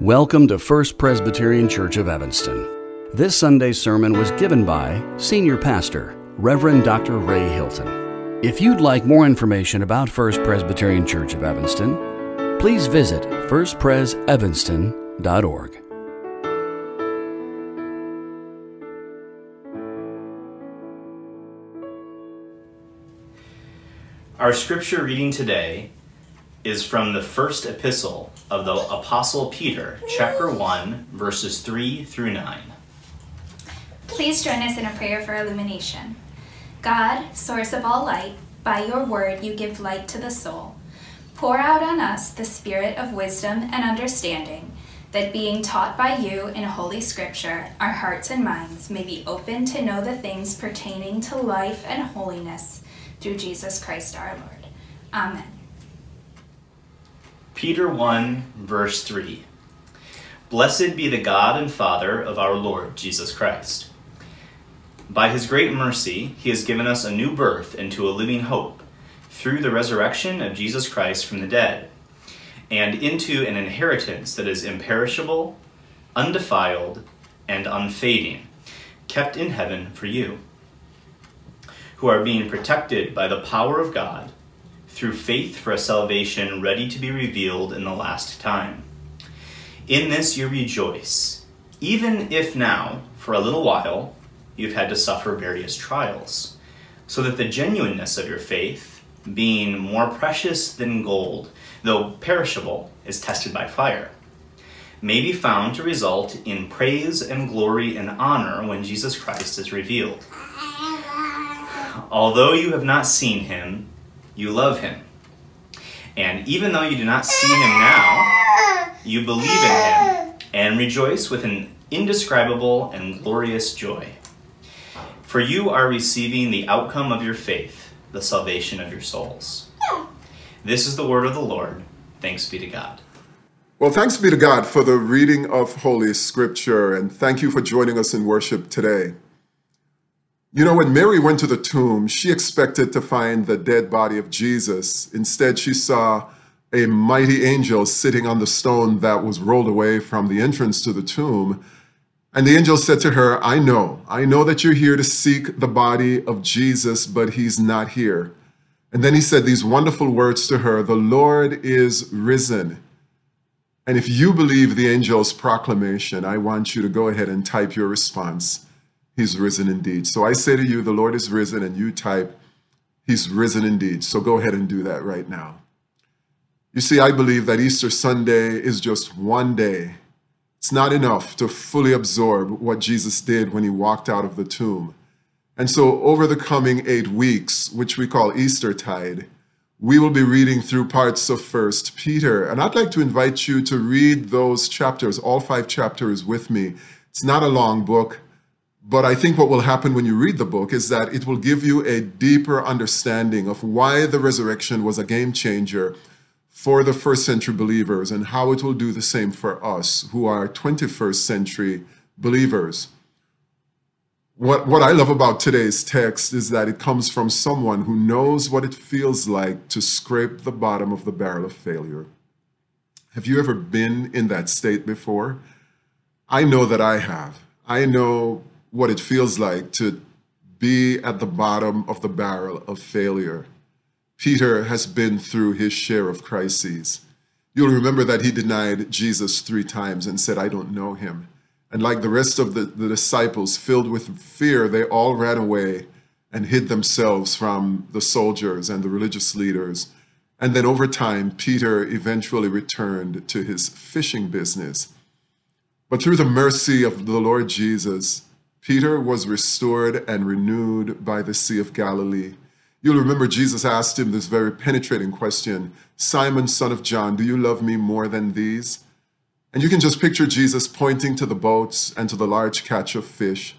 Welcome to First Presbyterian Church of Evanston. This Sunday's sermon was given by Senior Pastor, Reverend Dr. Ray Hilton. If you'd like more information about First Presbyterian Church of Evanston, please visit firstpresevanston.org. Our scripture reading today is from the first epistle of the Apostle Peter, chapter 1, verses 3 through 9. Please join us in a prayer for illumination. God, source of all light, by your word you give light to the soul. Pour out on us the spirit of wisdom and understanding, that being taught by you in Holy Scripture, our hearts and minds may be open to know the things pertaining to life and holiness through Jesus Christ our Lord. Amen. Peter 1, verse 3. Blessed be the God and Father of our Lord Jesus Christ. By his great mercy, he has given us a new birth into a living hope through the resurrection of Jesus Christ from the dead, and into an inheritance that is imperishable, undefiled, and unfading, kept in heaven for you, who are being protected by the power of God through faith for a salvation ready to be revealed in the last time. In this you rejoice, even if now, for a little while, you've had to suffer various trials, so that the genuineness of your faith, being more precious than gold, though perishable, is tested by fire, may be found to result in praise and glory and honor when Jesus Christ is revealed. Although you have not seen him, you love him. And even though you do not see him now, you believe in him and rejoice with an indescribable and glorious joy. For you are receiving the outcome of your faith, the salvation of your souls. This is the word of the Lord. Thanks be to God. Well, thanks be to God for the reading of Holy Scripture, and thank you for joining us in worship today. You know, when Mary went to the tomb, she expected to find the dead body of Jesus. Instead, she saw a mighty angel sitting on the stone that was rolled away from the entrance to the tomb. And the angel said to her, I know, I know that you're here to seek the body of Jesus, but he's not here. And then he said these wonderful words to her The Lord is risen. And if you believe the angel's proclamation, I want you to go ahead and type your response. He's risen indeed. So I say to you, the Lord is risen, and you type, He's risen indeed. So go ahead and do that right now. You see, I believe that Easter Sunday is just one day. It's not enough to fully absorb what Jesus did when he walked out of the tomb. And so, over the coming eight weeks, which we call Eastertide, we will be reading through parts of First Peter. And I'd like to invite you to read those chapters, all five chapters, with me. It's not a long book. But I think what will happen when you read the book is that it will give you a deeper understanding of why the resurrection was a game changer for the first century believers and how it will do the same for us who are 21st century believers. What, what I love about today's text is that it comes from someone who knows what it feels like to scrape the bottom of the barrel of failure. Have you ever been in that state before? I know that I have. I know what it feels like to be at the bottom of the barrel of failure. Peter has been through his share of crises. You'll remember that he denied Jesus three times and said, I don't know him. And like the rest of the, the disciples, filled with fear, they all ran away and hid themselves from the soldiers and the religious leaders. And then over time, Peter eventually returned to his fishing business. But through the mercy of the Lord Jesus, Peter was restored and renewed by the Sea of Galilee. You'll remember Jesus asked him this very penetrating question Simon, son of John, do you love me more than these? And you can just picture Jesus pointing to the boats and to the large catch of fish.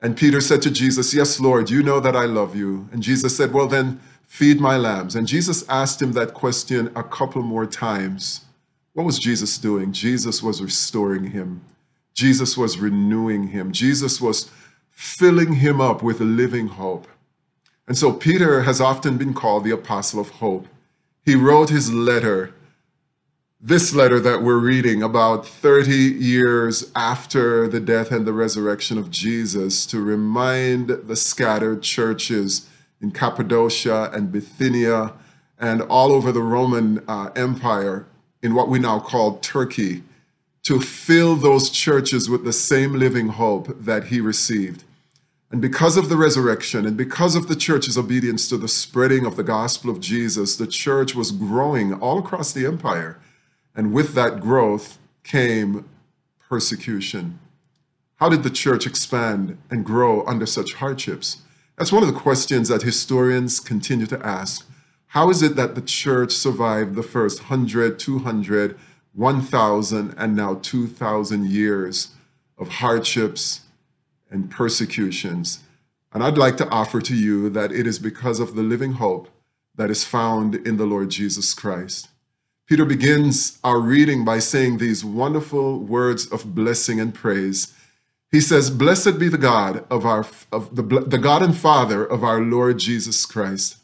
And Peter said to Jesus, Yes, Lord, you know that I love you. And Jesus said, Well, then feed my lambs. And Jesus asked him that question a couple more times. What was Jesus doing? Jesus was restoring him. Jesus was renewing him. Jesus was filling him up with living hope. And so Peter has often been called the apostle of hope. He wrote his letter this letter that we're reading about 30 years after the death and the resurrection of Jesus to remind the scattered churches in Cappadocia and Bithynia and all over the Roman uh, Empire in what we now call Turkey to fill those churches with the same living hope that he received. And because of the resurrection and because of the church's obedience to the spreading of the gospel of Jesus, the church was growing all across the empire. And with that growth came persecution. How did the church expand and grow under such hardships? That's one of the questions that historians continue to ask. How is it that the church survived the first 100, 200, 1,000 and now 2,000 years of hardships and persecutions. And I'd like to offer to you that it is because of the living hope that is found in the Lord Jesus Christ. Peter begins our reading by saying these wonderful words of blessing and praise. He says, Blessed be the God of our of the, the God and Father of our Lord Jesus Christ.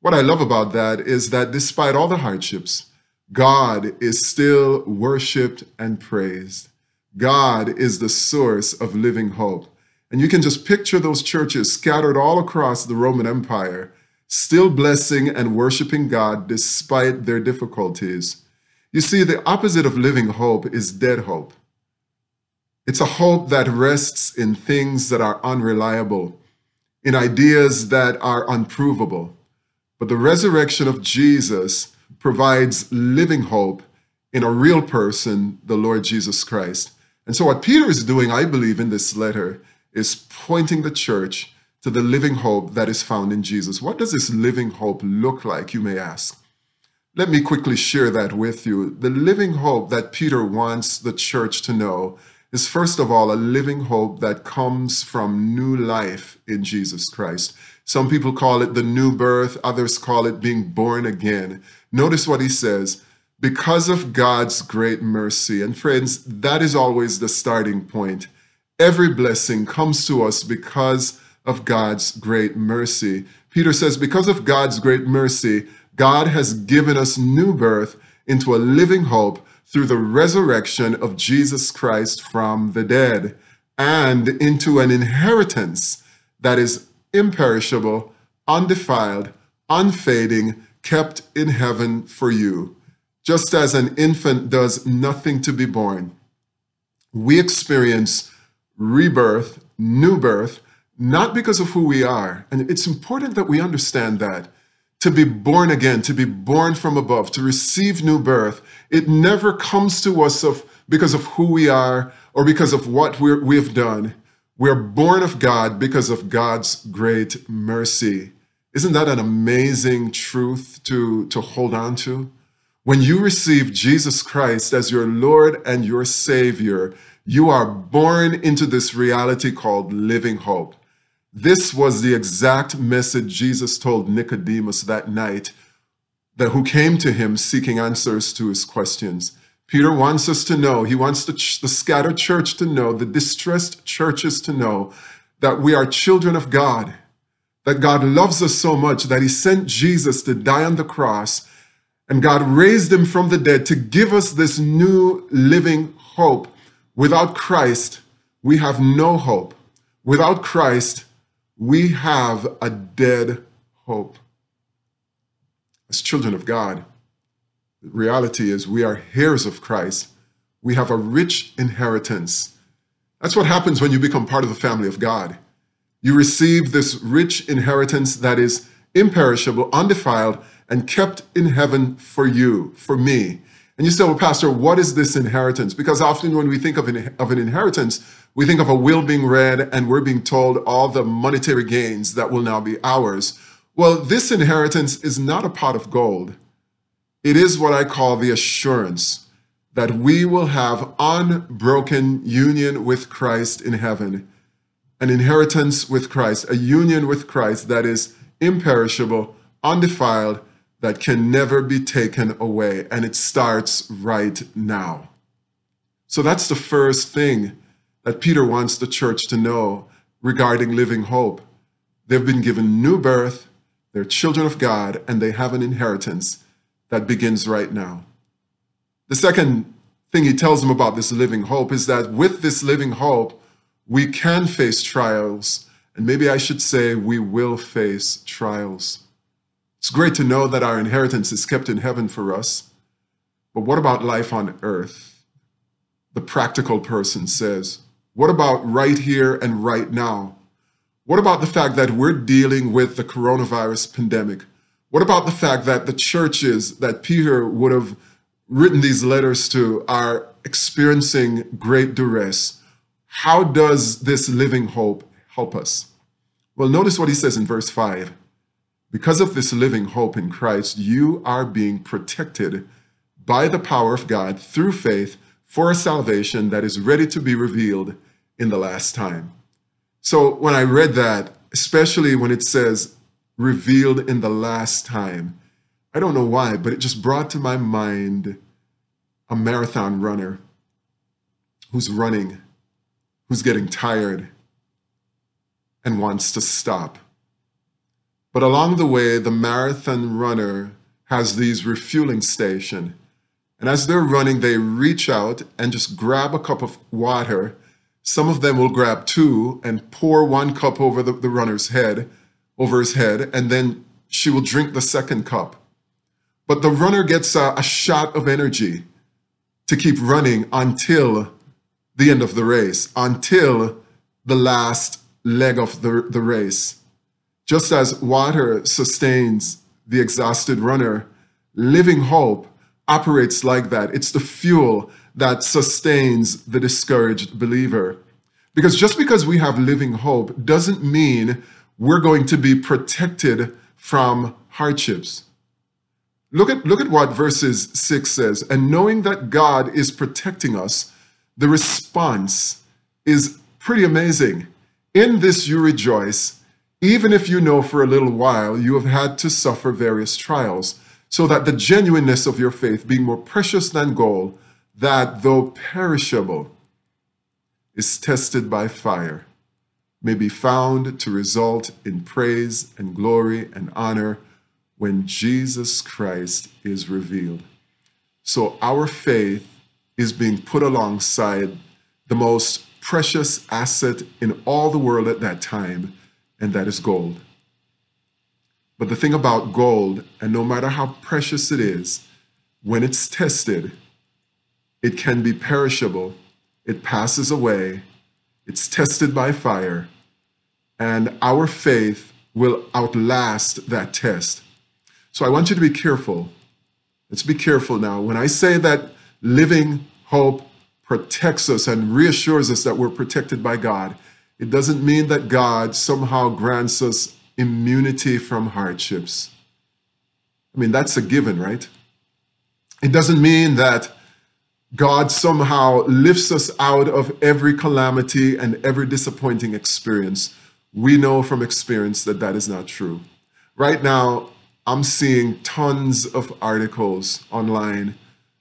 What I love about that is that despite all the hardships, God is still worshiped and praised. God is the source of living hope. And you can just picture those churches scattered all across the Roman Empire, still blessing and worshiping God despite their difficulties. You see, the opposite of living hope is dead hope. It's a hope that rests in things that are unreliable, in ideas that are unprovable. But the resurrection of Jesus provides living hope in a real person, the Lord Jesus Christ. And so, what Peter is doing, I believe, in this letter is pointing the church to the living hope that is found in Jesus. What does this living hope look like, you may ask? Let me quickly share that with you. The living hope that Peter wants the church to know is, first of all, a living hope that comes from new life in Jesus Christ. Some people call it the new birth, others call it being born again. Notice what he says because of God's great mercy. And friends, that is always the starting point. Every blessing comes to us because of God's great mercy. Peter says, because of God's great mercy, God has given us new birth into a living hope through the resurrection of Jesus Christ from the dead and into an inheritance that is imperishable, undefiled, unfading, kept in heaven for you. Just as an infant does nothing to be born, we experience rebirth, new birth, not because of who we are. And it's important that we understand that. To be born again, to be born from above, to receive new birth, it never comes to us of, because of who we are or because of what we have done. We're born of God because of God's great mercy. Isn't that an amazing truth to, to hold on to? When you receive Jesus Christ as your Lord and your Savior, you are born into this reality called living hope. This was the exact message Jesus told Nicodemus that night, that who came to him seeking answers to his questions. Peter wants us to know, he wants the, the scattered church to know, the distressed churches to know that we are children of God that God loves us so much that he sent Jesus to die on the cross and God raised him from the dead to give us this new living hope. Without Christ, we have no hope. Without Christ, we have a dead hope. As children of God, reality is we are heirs of Christ. We have a rich inheritance. That's what happens when you become part of the family of God you receive this rich inheritance that is imperishable, undefiled, and kept in heaven for you, for me. And you say, well, Pastor, what is this inheritance? Because often when we think of an, of an inheritance, we think of a will being read and we're being told all the monetary gains that will now be ours. Well, this inheritance is not a pot of gold. It is what I call the assurance that we will have unbroken union with Christ in heaven an inheritance with Christ, a union with Christ that is imperishable, undefiled, that can never be taken away. And it starts right now. So that's the first thing that Peter wants the church to know regarding living hope. They've been given new birth, they're children of God, and they have an inheritance that begins right now. The second thing he tells them about this living hope is that with this living hope, we can face trials. And maybe I should say, we will face trials. It's great to know that our inheritance is kept in heaven for us. But what about life on earth? The practical person says, what about right here and right now? What about the fact that we're dealing with the coronavirus pandemic? What about the fact that the churches that Peter would have written these letters to are experiencing great duress? How does this living hope help us? Well, notice what he says in verse 5. Because of this living hope in Christ, you are being protected by the power of God through faith for a salvation that is ready to be revealed in the last time. So when I read that, especially when it says revealed in the last time, I don't know why, but it just brought to my mind a marathon runner who's running, who's getting tired and wants to stop. But along the way, the marathon runner has these refueling station. And as they're running, they reach out and just grab a cup of water some of them will grab two and pour one cup over the, the runner's head, over his head, and then she will drink the second cup. But the runner gets a, a shot of energy to keep running until the end of the race, until the last leg of the, the race. Just as water sustains the exhausted runner, living hope operates like that. It's the fuel that sustains the discouraged believer. Because just because we have living hope doesn't mean we're going to be protected from hardships. Look at, look at what verses 6 says. And knowing that God is protecting us, the response is pretty amazing. In this you rejoice, even if you know for a little while you have had to suffer various trials, so that the genuineness of your faith, being more precious than gold, that though perishable, is tested by fire, may be found to result in praise and glory and honor when Jesus Christ is revealed. So our faith is being put alongside the most precious asset in all the world at that time, and that is gold. But the thing about gold, and no matter how precious it is, when it's tested, it can be perishable, it passes away, it's tested by fire, and our faith will outlast that test. So I want you to be careful. Let's be careful now. When I say that living hope protects us and reassures us that we're protected by God, it doesn't mean that God somehow grants us immunity from hardships. I mean, that's a given, right? It doesn't mean that God somehow lifts us out of every calamity and every disappointing experience. We know from experience that that is not true. Right now, I'm seeing tons of articles online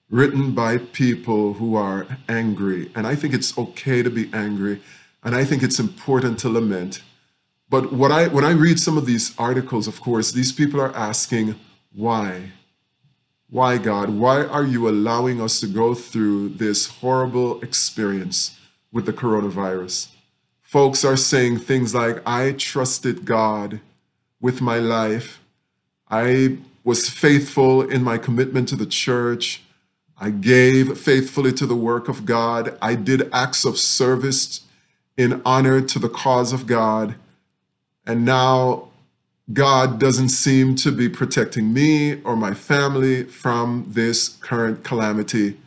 written by people who are angry. And I think it's okay to be angry. And I think it's important to lament. But what I, when I read some of these articles, of course, these people are asking, why? Why, God? Why are you allowing us to go through this horrible experience with the coronavirus? Folks are saying things like, I trusted God with my life. I was faithful in my commitment to the church. I gave faithfully to the work of God. I did acts of service in honor to the cause of God. And now God doesn't seem to be protecting me or my family from this current calamity.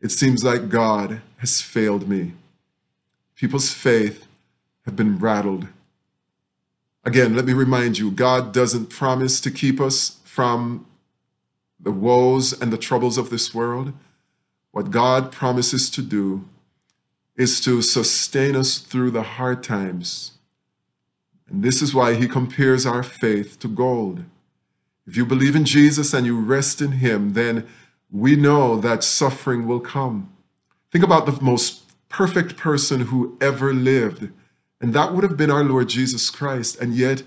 It seems like God has failed me. People's faith have been rattled. Again, let me remind you God doesn't promise to keep us from the woes and the troubles of this world. What God promises to do is to sustain us through the hard times and this is why he compares our faith to gold. If you believe in Jesus and you rest in him, then we know that suffering will come. Think about the most perfect person who ever lived, and that would have been our Lord Jesus Christ. And yet,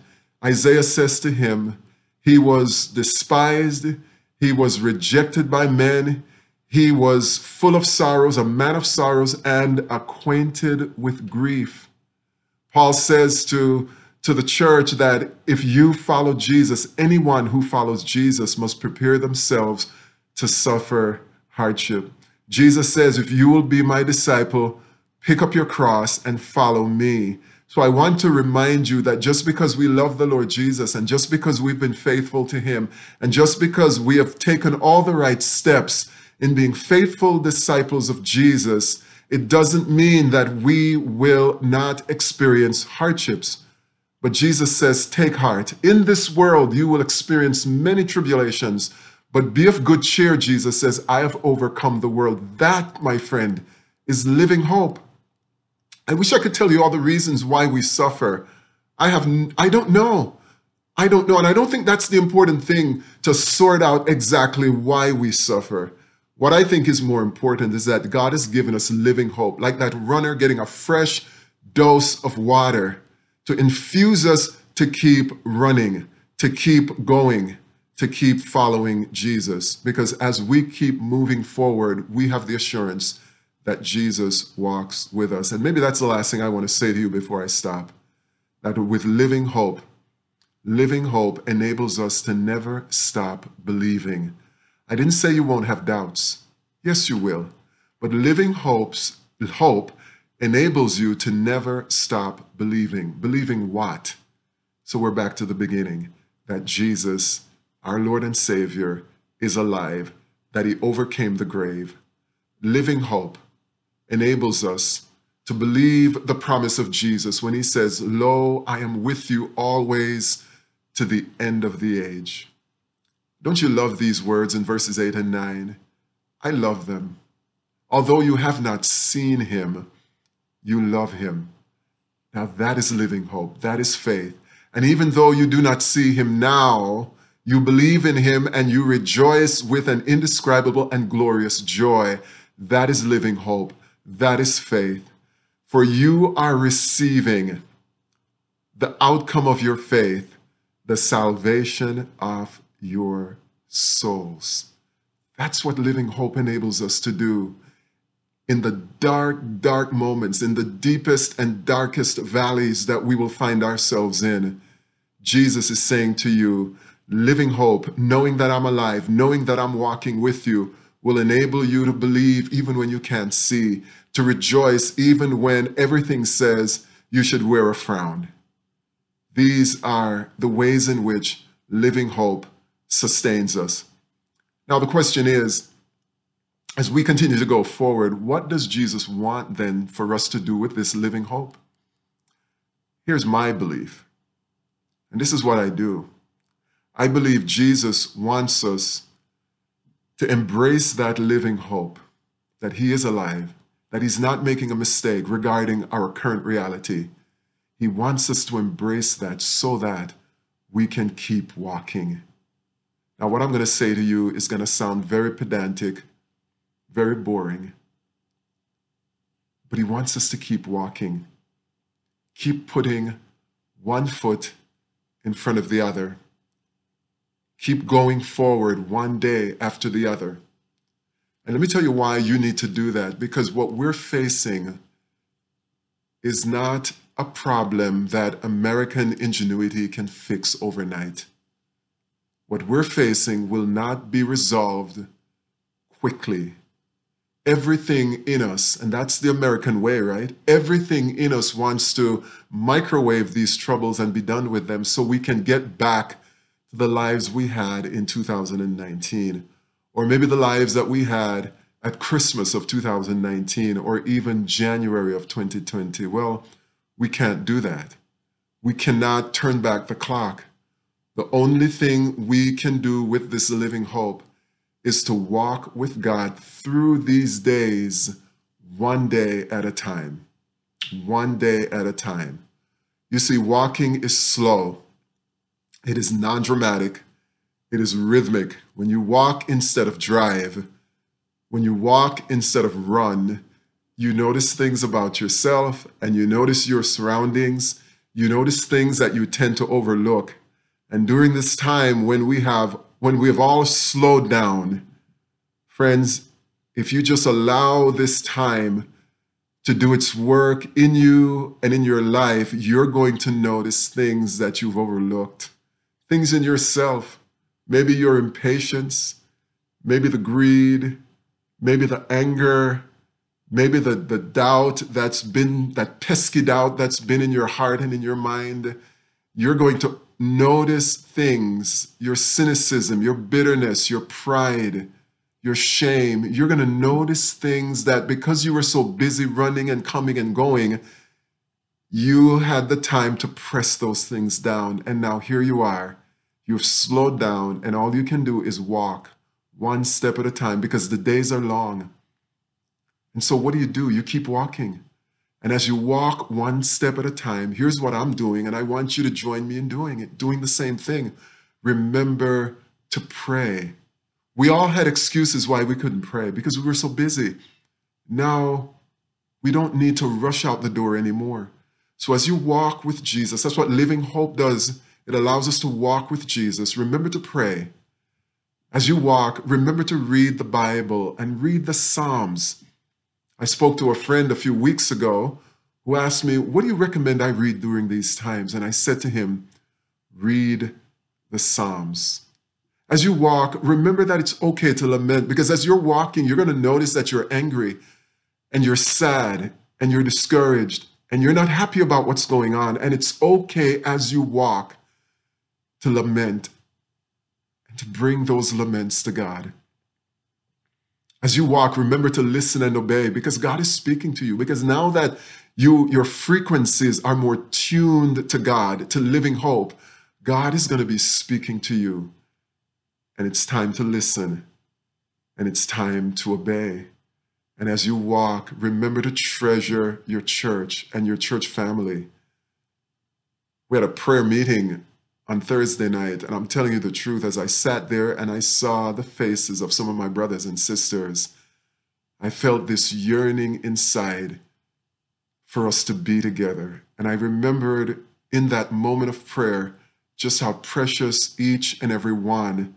Isaiah says to him, He was despised, he was rejected by men, He was full of sorrows, a man of sorrows, and acquainted with grief. Paul says to, to the church that if you follow Jesus, anyone who follows Jesus must prepare themselves to suffer hardship. Jesus says, If you will be my disciple, pick up your cross and follow me. So I want to remind you that just because we love the Lord Jesus and just because we've been faithful to him and just because we have taken all the right steps in being faithful disciples of Jesus, it doesn't mean that we will not experience hardships. But Jesus says, Take heart. In this world, you will experience many tribulations, but be of good cheer, Jesus says, I have overcome the world. That, my friend, is living hope. I wish I could tell you all the reasons why we suffer. I have I don't know. I don't know and I don't think that's the important thing to sort out exactly why we suffer. What I think is more important is that God has given us living hope, like that runner getting a fresh dose of water to infuse us to keep running, to keep going, to keep following Jesus. Because as we keep moving forward, we have the assurance that Jesus walks with us. And maybe that's the last thing I want to say to you before I stop. That with living hope, living hope enables us to never stop believing. I didn't say you won't have doubts. Yes, you will. But living hopes, hope enables you to never stop believing. Believing what? So we're back to the beginning that Jesus, our Lord and Savior, is alive, that he overcame the grave. Living hope enables us to believe the promise of Jesus when he says, Lo, I am with you always to the end of the age. Don't you love these words in verses 8 and 9? I love them. Although you have not seen him, you love him. Now that is living hope. That is faith. And even though you do not see him now, you believe in him and you rejoice with an indescribable and glorious joy. That is living hope. That is faith. For you are receiving the outcome of your faith, the salvation of your souls. That's what living hope enables us to do. In the dark, dark moments, in the deepest and darkest valleys that we will find ourselves in, Jesus is saying to you, living hope, knowing that I'm alive, knowing that I'm walking with you, will enable you to believe even when you can't see, to rejoice even when everything says you should wear a frown. These are the ways in which living hope sustains us. Now, the question is as we continue to go forward, what does Jesus want then for us to do with this living hope? Here's my belief, and this is what I do. I believe Jesus wants us to embrace that living hope that He is alive, that He's not making a mistake regarding our current reality. He wants us to embrace that so that we can keep walking. Now, what I'm going to say to you is going to sound very pedantic, very boring, but He wants us to keep walking, keep putting one foot in front of the other Keep going forward one day after the other. And let me tell you why you need to do that because what we're facing is not a problem that American ingenuity can fix overnight. What we're facing will not be resolved quickly. Everything in us, and that's the American way, right? Everything in us wants to microwave these troubles and be done with them so we can get back the lives we had in 2019, or maybe the lives that we had at Christmas of 2019, or even January of 2020. Well, we can't do that. We cannot turn back the clock. The only thing we can do with this living hope is to walk with God through these days, one day at a time. One day at a time. You see, walking is slow. It is non dramatic, it is rhythmic. When you walk instead of drive, when you walk instead of run, you notice things about yourself and you notice your surroundings. You notice things that you tend to overlook. And during this time when we have when we have all slowed down, friends, if you just allow this time to do its work in you and in your life, you're going to notice things that you've overlooked, things in yourself, maybe your impatience, maybe the greed, maybe the anger, maybe the, the doubt that's been, that pesky doubt that's been in your heart and in your mind. You're going to notice things, your cynicism, your bitterness, your pride, your shame, you're going to notice things that because you were so busy running and coming and going, you had the time to press those things down. And now here you are. You've slowed down, and all you can do is walk one step at a time because the days are long. And so, what do you do? You keep walking. And as you walk one step at a time, here's what I'm doing, and I want you to join me in doing it, doing the same thing. Remember to pray. We all had excuses why we couldn't pray because we were so busy. Now we don't need to rush out the door anymore. So as you walk with Jesus, that's what Living Hope does. It allows us to walk with Jesus. Remember to pray. As you walk, remember to read the Bible and read the Psalms. I spoke to a friend a few weeks ago who asked me, What do you recommend I read during these times? And I said to him, Read the Psalms. As you walk, remember that it's okay to lament because as you're walking, you're going to notice that you're angry and you're sad and you're discouraged and you're not happy about what's going on. And it's okay as you walk to lament and to bring those laments to God. As you walk, remember to listen and obey because God is speaking to you. Because now that you, your frequencies are more tuned to God, to living hope, God is going to be speaking to you and it's time to listen, and it's time to obey. And as you walk, remember to treasure your church and your church family. We had a prayer meeting on Thursday night, and I'm telling you the truth, as I sat there and I saw the faces of some of my brothers and sisters, I felt this yearning inside for us to be together. And I remembered in that moment of prayer just how precious each and every one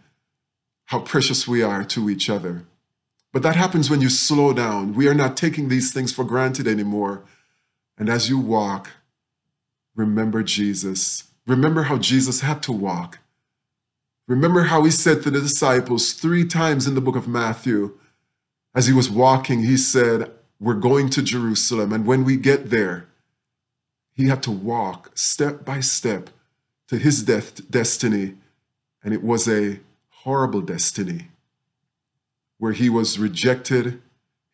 how precious we are to each other. But that happens when you slow down. We are not taking these things for granted anymore. And as you walk, remember Jesus. Remember how Jesus had to walk. Remember how he said to the disciples three times in the book of Matthew, as he was walking, he said, We're going to Jerusalem. And when we get there, he had to walk step by step to his death, destiny. And it was a horrible destiny where he was rejected,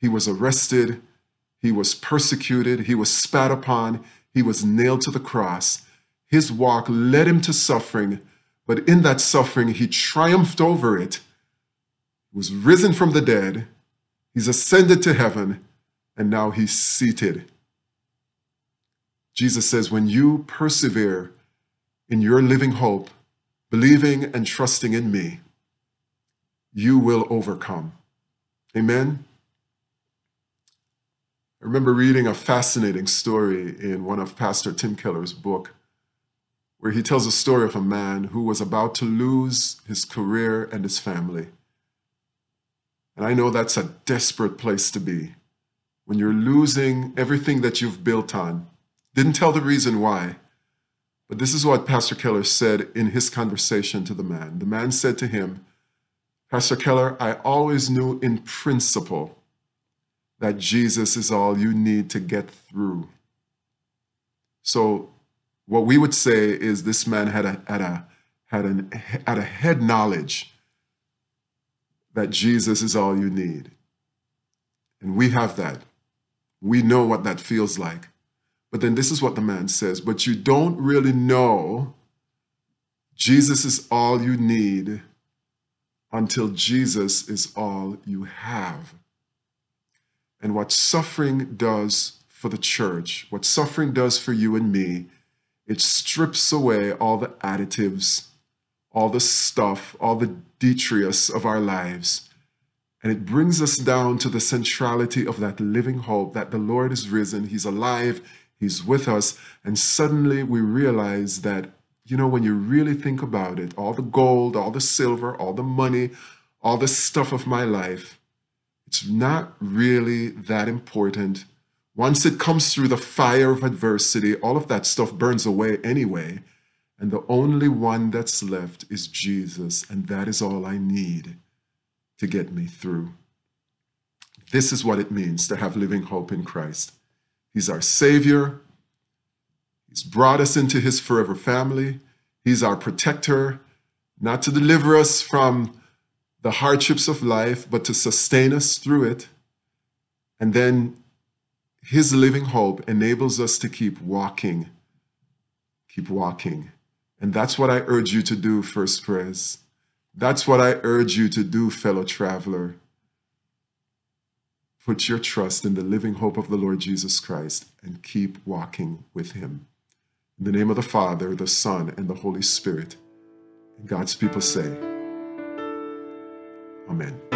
he was arrested, he was persecuted, he was spat upon, he was nailed to the cross. His walk led him to suffering, but in that suffering, he triumphed over it, was risen from the dead, he's ascended to heaven, and now he's seated. Jesus says, when you persevere in your living hope, believing and trusting in me, you will overcome. Amen. I remember reading a fascinating story in one of Pastor Tim Keller's book where he tells a story of a man who was about to lose his career and his family. And I know that's a desperate place to be when you're losing everything that you've built on. Didn't tell the reason why, but this is what Pastor Keller said in his conversation to the man. The man said to him, Pastor Keller, I always knew in principle that Jesus is all you need to get through. So, what we would say is this man had a, had a, had, an, had a head knowledge that Jesus is all you need. And we have that. We know what that feels like. But then this is what the man says, but you don't really know Jesus is all you need until Jesus is all you have. And what suffering does for the church, what suffering does for you and me, it strips away all the additives, all the stuff, all the detritus of our lives. And it brings us down to the centrality of that living hope that the Lord is risen, He's alive, He's with us. And suddenly we realize that you know, when you really think about it, all the gold, all the silver, all the money, all the stuff of my life, It's not really that important. Once it comes through the fire of adversity, all of that stuff burns away anyway. And the only one that's left is Jesus, and that is all I need to get me through. This is what it means to have living hope in Christ. He's our Savior. He's brought us into His forever family. He's our protector, not to deliver us from the hardships of life, but to sustain us through it. And then His living hope enables us to keep walking, keep walking. And that's what I urge you to do, First Pres. That's what I urge you to do, fellow traveler. Put your trust in the living hope of the Lord Jesus Christ and keep walking with him. In the name of the Father, the Son, and the Holy Spirit. And God's people say, Amen.